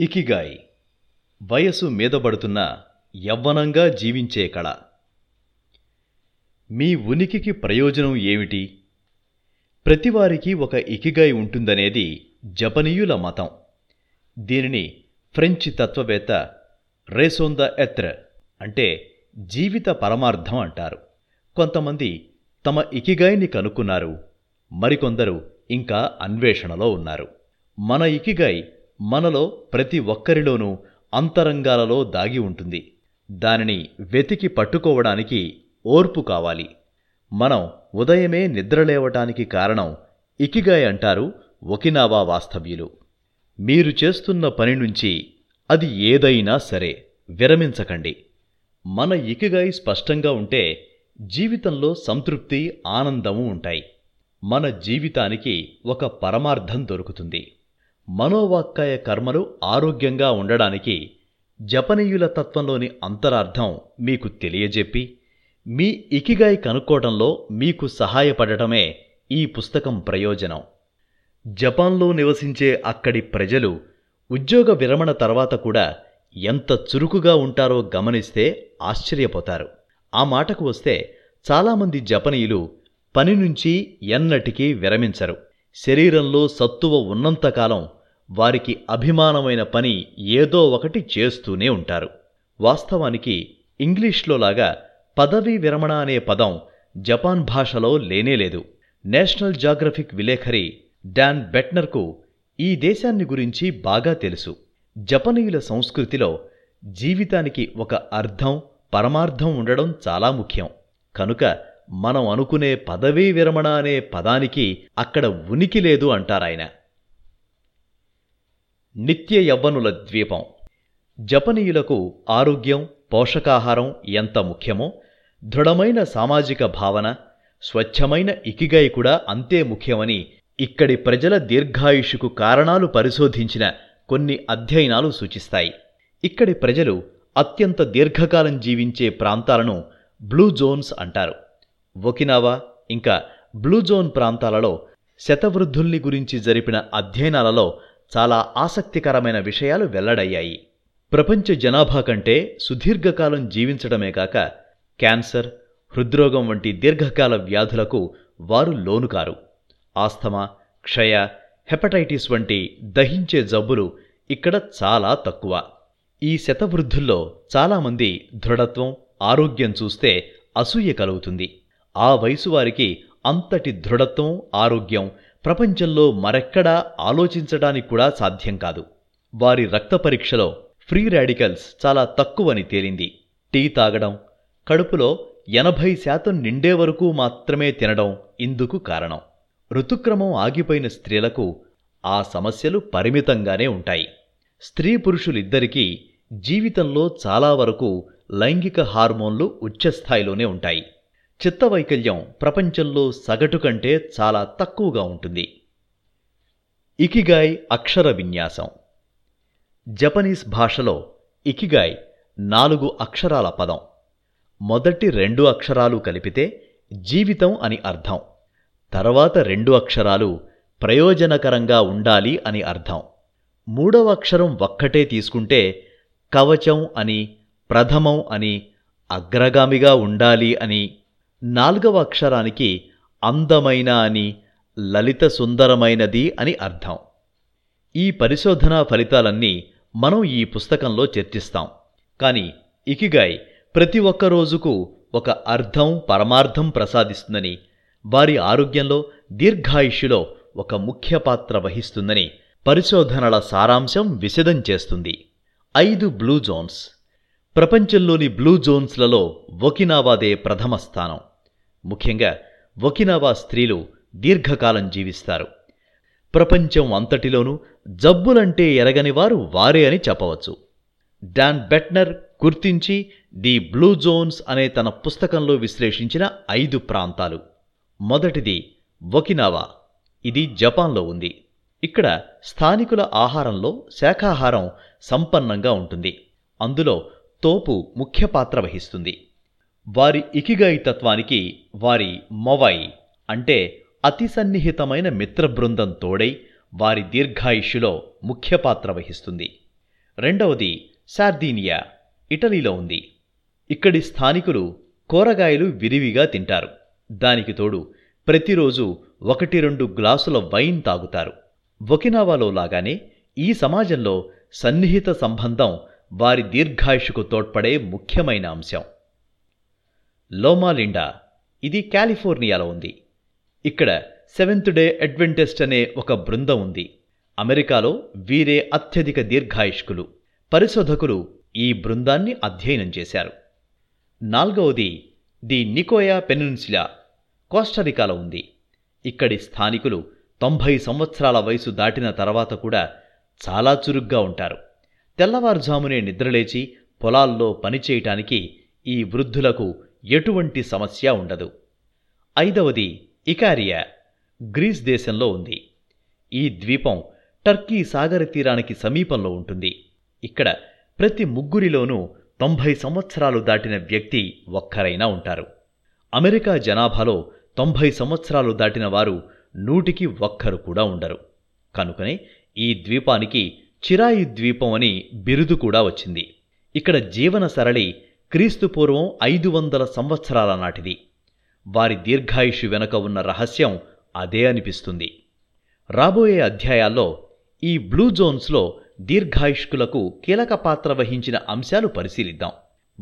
Ikigai వయసు మీదబడుతున్న యవ్వనంగా జీవించే కళ. మీ ఉనికికి ప్రయోజనం ఏమిటి? ప్రతివారికి ఒక ఇకిగాయ్ ఉంటుందనేది జపనీయుల మతం. దీనిని ఫ్రెంచ్ తత్వవేత్త రేసోన్ ద ఎత్ర అంటే జీవిత పరమార్థం అంటారు. కొంతమంది తమ ఇకిగాయ్ని కనుక్కున్నారు మరికొందరు ఇంకా అన్వేషణలో ఉన్నారు. మన ఇకిగాయ్ మనలో ప్రతి ఒక్కరిలోనూ అంతరంగాలలో దాగి ఉంటుంది. దానిని వెతికి పట్టుకోవడానికి ఓర్పు కావాలి. మనం ఉదయమే నిద్రలేవటానికి కారణం ఇకిగాయ్ అంటారు ఒకినావా వాస్తవ్యులు. మీరు చేస్తున్న పని నుంచి అది ఏదైనా సరే విరమించకండి. మన ఇకిగాయ్ స్పష్టంగా ఉంటే జీవితంలో సంతృప్తి ఆనందము ఉంటాయి. మన జీవితానికి ఒక పరమార్థం దొరుకుతుంది. మనోవాక్కాయ కర్మలు ఆరోగ్యంగా ఉండడానికి జపనీయుల తత్వంలోని అంతరార్థం మీకు తెలియజెప్పి మీ ఇకిగాయి కనుక్కోవడంలో మీకు సహాయపడటమే ఈ పుస్తకం ప్రయోజనం. జపాన్లో నివసించే అక్కడి ప్రజలు ఉద్యోగ విరమణ తర్వాత కూడా ఎంత చురుకుగా ఉంటారో గమనిస్తే ఆశ్చర్యపోతారు. ఆ మాటకు వస్తే చాలామంది జపనీయులు పని నుంచి ఎన్నటికీ విరమించరు. శరీరంలో సత్తువ ఉన్నంతకాలం వారికి అభిమానమైన పని ఏదో ఒకటి చేస్తూనే ఉంటారు. వాస్తవానికి ఇంగ్లీష్లో లాగా పదవీ విరమణ అనే పదం జపాన్ భాషలో లేనేలేదు నేషనల్ జాగ్రఫిక్ విలేఖరి డాన్ బెట్నర్కు ఈ దేశాన్ని గురించి బాగా తెలుసు. జపనీయుల సంస్కృతిలో జీవితానికి ఒక అర్థం పరమార్థం ఉండడం చాలా ముఖ్యం. కనుక మనం అనుకునే పదవీ విరమణ అనే పదానికి అక్కడ ఉనికి లేదు అంటారాయన. నిత్య యవ్వనుల ద్వీపం. జపనీయులకు ఆరోగ్యం పోషకాహారం ఎంత ముఖ్యమో దృఢమైన సామాజిక భావన స్వచ్ఛమైన ఇకిగాయి కూడా అంతే ముఖ్యమని ఇక్కడి ప్రజల దీర్ఘాయుషుకు కారణాలు పరిశోధించిన కొన్ని అధ్యయనాలు సూచిస్తాయి. ఇక్కడి ప్రజలు అత్యంత దీర్ఘకాలం జీవించే ప్రాంతాలను బ్లూ జోన్స్ అంటారు. ఒకినావా ఇంకా బ్లూ జోన్ ప్రాంతాలలో శతవృద్ధుల్ని గురించి జరిపిన అధ్యయనాలలో చాలా ఆసక్తికరమైన విషయాలు వెల్లడయ్యాయి. ప్రపంచ జనాభా కంటే సుదీర్ఘకాలం జీవించడమే కాక క్యాన్సర్ హృద్రోగం వంటి దీర్ఘకాల వ్యాధులకు వారు లోనుకారు. ఆస్తమా క్షయ హెపటైటిస్ వంటి దహించే జబ్బులు ఇక్కడ చాలా తక్కువ. ఈ శతవృద్ధుల్లో చాలామంది దృఢత్వం ఆరోగ్యం చూస్తే అసూయ కలుగుతుంది. ఆ వయసు వారికి అంతటి దృఢత్వం ఆరోగ్యం ప్రపంచంలో మరెక్కడా ఆలోచించడానికి కూడా సాధ్యం కాదు. వారి రక్త పరీక్షలో ఫ్రీ రాడికల్స్ చాలా తక్కువని తేలింది. టీ తాగడం కడుపులో ఎనభై శాతం నిండే వరకు మాత్రమే తినడం ఇందుకు కారణం. ఋతుక్రమం ఆగిపోయిన స్త్రీలకు ఆ సమస్యలు పరిమితంగానే ఉంటాయి. స్త్రీ పురుషులిద్దరికీ జీవితంలో చాలా వరకు లైంగిక హార్మోన్లు ఉచ్చస్థాయిలోనే ఉంటాయి. చిత్తవైకల్యం ప్రపంచంలో సగటు కంటే చాలా తక్కువగా ఉంటుంది. ఇకిగాయ్ అక్షర విన్యాసం. జపనీస్ భాషలో ఇకిగాయ్ నాలుగు అక్షరాల పదం. మొదటి రెండు అక్షరాలు కలిపితే జీవితం అని అర్థం. తర్వాత రెండు అక్షరాలు ప్రయోజనకరంగా ఉండాలి అని అర్థం. మూడవ అక్షరం ఒక్కటే తీసుకుంటే కవచం అని ప్రథమం అని అగ్రగామిగా ఉండాలి అని నాలుగవ అక్షరానికి అందమైన అని లలిత సుందరమైనది అని అర్థం. ఈ పరిశోధనా ఫలితాలన్నీ మనం ఈ పుస్తకంలో చర్చిస్తాం. కానీ ఇకిగాయ్ ప్రతి ఒక్క రోజుకు ఒక అర్థం పరమార్థం ప్రసాదిస్తుందని వారి ఆరోగ్యంలో దీర్ఘాయుష్యులో ఒక ముఖ్య పాత్ర వహిస్తుందని పరిశోధనల సారాంశం విశదం చేస్తుంది. ఐదు బ్లూ జోన్స్. ప్రపంచంలోని బ్లూ జోన్స్లలో ఒకినావాదే ప్రథమ స్థానం. ముఖ్యంగా ఒకినవా స్త్రీలు దీర్ఘకాలం జీవిస్తారు. ప్రపంచం అంతటిలోనూ జబ్బులంటే ఎరగని వారు వారే అని చెప్పవచ్చు. డాన్ బెట్నర్ గుర్తించి ది బ్లూ జోన్స్ అనే తన పుస్తకంలో విశ్లేషించిన ఐదు ప్రాంతాలు. మొదటిది ఒకినావా. ఇది జపాన్లో ఉంది. ఇక్కడ స్థానికుల ఆహారంలో శాఖాహారం సంపన్నంగా ఉంటుంది. అందులో తోపు ముఖ్య పాత్ర వహిస్తుంది. వారి ఇకిగాయి తత్వానికి వారి మొవై అంటే అతి సన్నిహితమైన మిత్ర బృందం తోడై వారి దీర్ఘాయుష్యులో ముఖ్య పాత్ర వహిస్తుంది. రెండవది సార్దీనియా ఇటలీలో ఉంది. ఇక్కడి స్థానికులు కూరగాయలు విరివిగా తింటారు. దానికి తోడు ప్రతిరోజు ఒకటి రెండు గ్లాసుల వైన్ తాగుతారు. ఒకినావాలో లాగానే ఈ సమాజంలో సన్నిహిత సంబంధం వారి దీర్ఘాయుషుకు తోడ్పడే ముఖ్యమైన అంశం. లోమాలిండా ఇది కాలిఫోర్నియాలో ఉంది. ఇక్కడ సెవెంత్ డే అడ్వెంటెస్ట్ అనే ఒక బృందం ఉంది. అమెరికాలో వీరే అత్యధిక దీర్ఘాయుష్కులు. పరిశోధకులు ఈ బృందాన్ని అధ్యయనం చేశారు. నాల్గవది ది నికోయా పెనిన్సులా కోస్టరికాలో ఉంది. ఇక్కడి స్థానికులు తొంభై సంవత్సరాల వయసు దాటిన తర్వాత కూడా చాలా చురుగ్గా ఉంటారు. తెల్లవారుజామునే నిద్రలేచి పొలాల్లో పనిచేయటానికి ఈ వృద్ధులకు ఎటువంటి సమస్య ఉండదు. ఐదవది ఇకారియా గ్రీస్ దేశంలో ఉంది. ఈ ద్వీపం టర్కీ సాగర తీరానికి సమీపంలో ఉంటుంది. ఇక్కడ ప్రతి ముగ్గురిలోనూ తొంభై సంవత్సరాలు దాటిన వ్యక్తి ఒక్కరైనా ఉంటారు. అమెరికా జనాభాలో తొంభై సంవత్సరాలు దాటిన వారు నూటికి ఒక్కరు కూడా ఉండరు. కనుకనే ఈ ద్వీపానికి చిరాయి ద్వీపం అని బిరుదు కూడా వచ్చింది. ఇక్కడ జీవన సరళి క్రీస్తు పూర్వం ఐదు వందల సంవత్సరాల నాటిది. వారి దీర్ఘాయుషు వెనుక ఉన్న రహస్యం అదే అనిపిస్తుంది. రాబోయే అధ్యాయాల్లో ఈ బ్లూ జోన్స్లో దీర్ఘాయుష్కులకు కీలక పాత్ర వహించిన అంశాలు పరిశీలిద్దాం.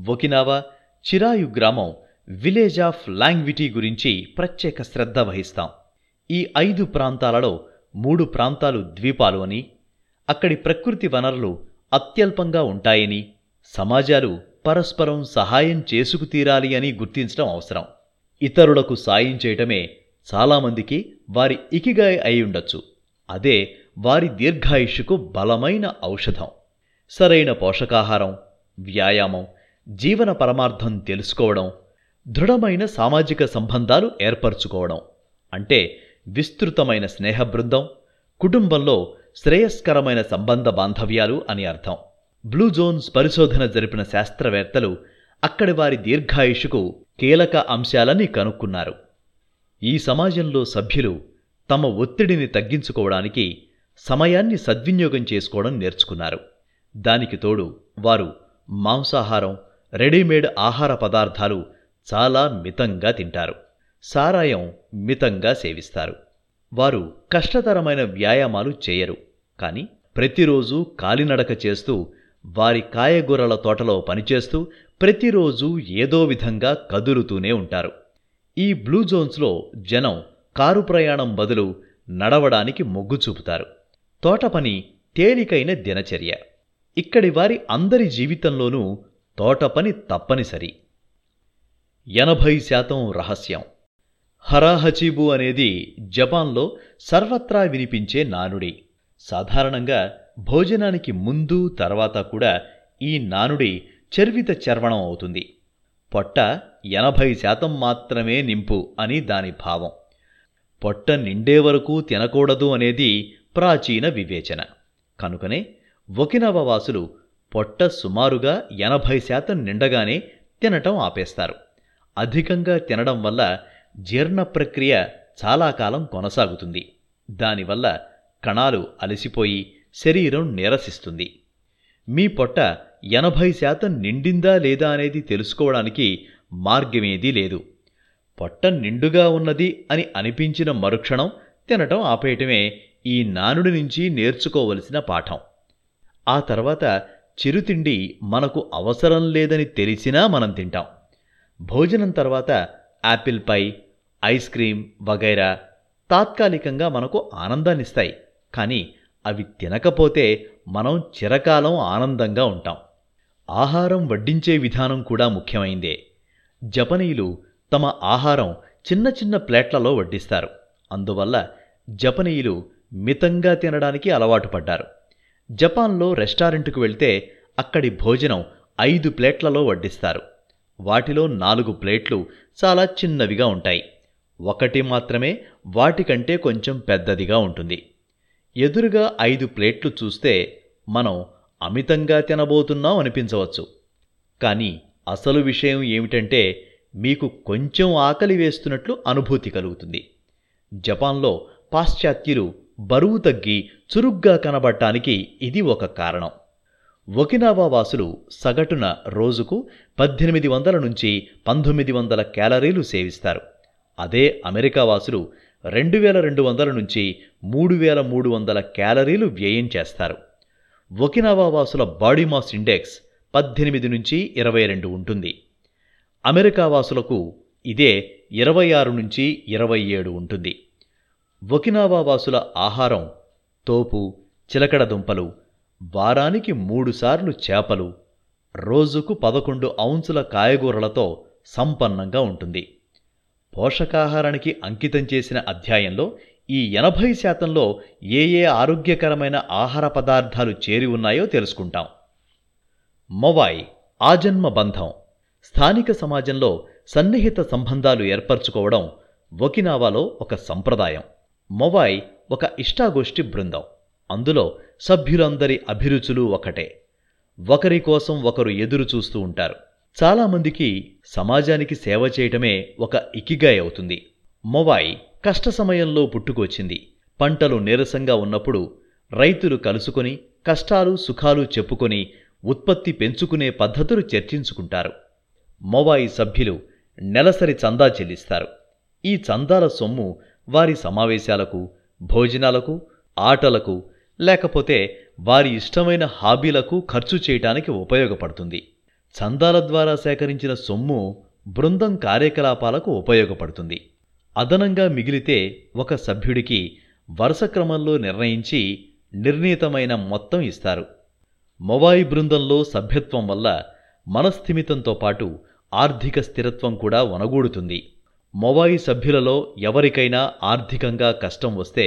ఒకినావా చిరాయు గ్రామం విలేజ్ ఆఫ్ లాంగ్విటీ గురించి ప్రత్యేక శ్రద్ధ వహిస్తాం. ఈ ఐదు ప్రాంతాలలో మూడు ప్రాంతాలు ద్వీపాలు అని అక్కడి ప్రకృతి వనరులు అత్యల్పంగా ఉంటాయని సమాజాలు పరస్పరం సహాయం చేసుకు తీరాలి అని గుర్తించడం అవసరం. ఇతరులకు సాయం చేయటమే చాలామందికి వారి ఇకిగాయ అయి ఉండొచ్చు. అదే వారి దీర్ఘాయుష్యుకు బలమైన ఔషధం. సరైన పోషకాహారం వ్యాయామం జీవన పరమార్థం తెలుసుకోవడం దృఢమైన సామాజిక సంబంధాలు ఏర్పరచుకోవడం అంటే విస్తృతమైన స్నేహ బృందం కుటుంబంలో శ్రేయస్కరమైన సంబంధ బాంధవ్యాలు అని అర్థం. బ్లూ జోన్స్ పరిశోధన జరిపిన శాస్త్రవేత్తలు అక్కడి వారి దీర్ఘాయుషుకు కీలక అంశాలని కనుక్కున్నారు. ఈ సమాజంలో సభ్యులు తమ ఒత్తిడిని తగ్గించుకోవడానికి సమయాన్ని సద్వినియోగం చేసుకోవడం నేర్చుకున్నారు. దానికి తోడు వారు మాంసాహారం రెడీమేడ్ ఆహార పదార్థాలు చాలా మితంగా తింటారు. సారాయం మితంగా సేవిస్తారు. వారు కష్టతరమైన వ్యాయామాలు చేయరు. కానీ ప్రతిరోజు కాలినడక చేస్తూ వారి కాయగూరల తోటలో పనిచేస్తూ ప్రతిరోజు ఏదో విధంగా కదులుతూనే ఉంటారు. ఈ బ్లూ జోన్స్లో జనం కారు ప్రయాణం బదులు నడవడానికి మొగ్గు చూపుతారు. తోట పని తేలికైన దినచర్య. ఇక్కడి వారి అందరి జీవితంలోనూ తోట పని తప్పనిసరి. ఎనభై శాతం రహస్యం. హరాహచీబు అనేది జపాన్లో సర్వత్రా వినిపించే నానుడి. సాధారణంగా భోజనానికి ముందు తర్వాత కూడా ఈ నానుడి చర్విత చర్వణం అవుతుంది. పొట్ట ఎనభై శాతం మాత్రమే నింపు అని దాని భావం. పొట్ట నిండే వరకు తినకూడదు అనేది ప్రాచీన వివేచన. కనుకనే ఒకినవ వాసులు పొట్ట సుమారుగా ఎనభై శాతం నిండగానే తినటం ఆపేస్తారు. అధికంగా తినడం వల్ల జీర్ణ ప్రక్రియ చాలా కాలం కొనసాగుతుంది. దానివల్ల కణాలు అలసిపోయి శరీరం నీరసిస్తుంది. మీ పొట్ట ఎనభై శాతం నిండిందా లేదా అనేది తెలుసుకోవడానికి మార్గమేదీ లేదు. పొట్ట నిండుగా ఉన్నది అని అనిపించిన మరుక్షణం తినటం ఆపేయటమే ఈ నానుడి నుంచి నేర్చుకోవలసిన పాఠం. ఆ తర్వాత చిరుతిండి మనకు అవసరం లేదని తెలిసినా మనం తింటాం. భోజనం తర్వాత యాపిల్ పై ఐస్ క్రీం వగైరా తాత్కాలికంగా మనకు ఆనందాన్నిస్తాయి. కానీ అవి తినకపోతే మనం చిరకాలం ఆనందంగా ఉంటాం. ఆహారం వడ్డించే విధానం కూడా ముఖ్యమైందే. జపనీయులు తమ ఆహారం చిన్న చిన్న ప్లేట్లలో వడ్డిస్తారు. అందువల్ల జపనీయులు మితంగా తినడానికి అలవాటు పడ్డారు. జపాన్లో రెస్టారెంట్కు వెళ్తే అక్కడి భోజనం ఐదు ప్లేట్లలో వడ్డిస్తారు. వాటిలో నాలుగు ప్లేట్లు చాలా చిన్నవిగా ఉంటాయి. ఒకటి మాత్రమే వాటికంటే కొంచెం పెద్దదిగా ఉంటుంది. ఎదురుగా ఐదు ప్లేట్లు చూస్తే మనం అమితంగా తినబోతున్నాం అనిపించవచ్చు. కానీ అసలు విషయం ఏమిటంటే మీకు కొంచెం ఆకలి వేస్తున్నట్లు అనుభూతి కలుగుతుంది. జపాన్లో పాశ్చాత్యులు బరువు తగ్గి చురుగ్గా కనబడటానికి ఇది ఒక కారణం. ఒకినావా వాసులు సగటున రోజుకు పద్దెనిమిది వందల నుంచి పంతొమ్మిది వందల క్యాలరీలు సేవిస్తారు. అదే అమెరికా వాసులు రెండు వేల రెండు వందల నుంచి మూడు వేల మూడు వందల క్యాలరీలు వ్యయం చేస్తారు. ఒకినావా వాసుల బాడీ మాస్ ఇండెక్స్ పద్దెనిమిది నుంచి ఇరవై రెండు ఉంటుంది. అమెరికా వాసులకు ఇదే ఇరవై ఆరు నుంచి ఇరవై ఏడు ఉంటుంది. ఒకినావా వాసుల ఆహారం తోపు చిలకడ దుంపలు వారానికి మూడుసార్లు చేపలు రోజుకు పదకొండు ఔన్సుల కాయగూరలతో సంపన్నంగా ఉంటుంది. పోషకాహారానికి అంకితం చేసిన అధ్యాయంలో ఈ ఎనభై శాతంలో ఏ ఏ ఆరోగ్యకరమైన ఆహార పదార్థాలు చేరి ఉన్నాయో తెలుసుకుంటాం. మొవాయ్ ఆజన్మ బంధం. స్థానిక సమాజంలో సన్నిహిత సంబంధాలు ఏర్పరచుకోవడం ఒకినావాలో ఒక సంప్రదాయం. మొవాయ్ ఒక ఇష్టాగోష్ఠి బృందం. అందులో సభ్యులందరి అభిరుచులు ఒకటే. ఒకరి కోసం ఒకరు ఎదురు చూస్తూ ఉంటారు. చాలామందికి సమాజానికి సేవ చేయటమే ఒక ఇకిగాయ్ అవుతుంది. మొవాయ్ కష్ట సమయంలో పుట్టుకొచ్చింది. పంటలు నీరసంగా ఉన్నప్పుడు రైతులు కలుసుకొని కష్టాలు సుఖాలు చెప్పుకొని ఉత్పత్తి పెంచుకునే పద్ధతులు చర్చించుకుంటారు. మొవాయి సభ్యులు నెలసరి చందా చెల్లిస్తారు. ఈ చందాల సొమ్ము వారి సమావేశాలకు భోజనాలకు ఆటలకు లేకపోతే వారి ఇష్టమైన హాబీలకు ఖర్చు చేయటానికి ఉపయోగపడుతుంది. చందాల ద్వారా సేకరించిన సొమ్ము బృందం కార్యకలాపాలకు ఉపయోగపడుతుంది. అదనంగా మిగిలితే ఒక సభ్యుడికి వరుస క్రమంలో నిర్ణయించి నిర్ణీతమైన మొత్తం ఇస్తారు. మొవాయి బృందంలో సభ్యత్వం వల్ల మనస్థిమితంతో పాటు ఆర్థిక స్థిరత్వం కూడా వనగూడుతుంది. మొవాయి సభ్యులలో ఎవరికైనా ఆర్థికంగా కష్టం వస్తే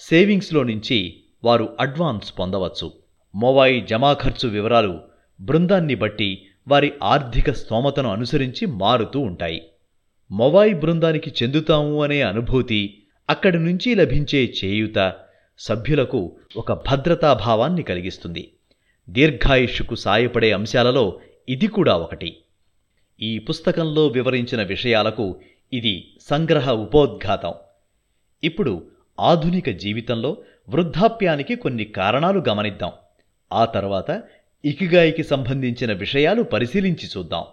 సేవింగ్స్లో నుంచి వారు అడ్వాన్స్ పొందవచ్చు. మొవాయి జమా ఖర్చు వివరాలు బృందాన్ని బట్టి వారి ఆర్థిక స్తోమతను అనుసరించి మారుతూ ఉంటాయి. మొవాయి బృందానికి చెందుతాము అనే అనుభూతి అక్కడి నుంచి లభించే చేయూత సభ్యులకు ఒక భద్రతాభావాన్ని కలిగిస్తుంది. దీర్ఘాయుష్కు సాయపడే అంశాలలో ఇది కూడా ఒకటి. ఈ పుస్తకంలో వివరించిన విషయాలకు ఇది సంగ్రహ ఉపోద్ఘాతం. ఇప్పుడు ఆధునిక జీవితంలో వృద్ధాప్యానికి కొన్ని కారణాలు గమనిద్దాం. ఆ తర్వాత ఇకిగాయికి సంబంధించిన విషయాలు పరిశీలించి చూద్దాం.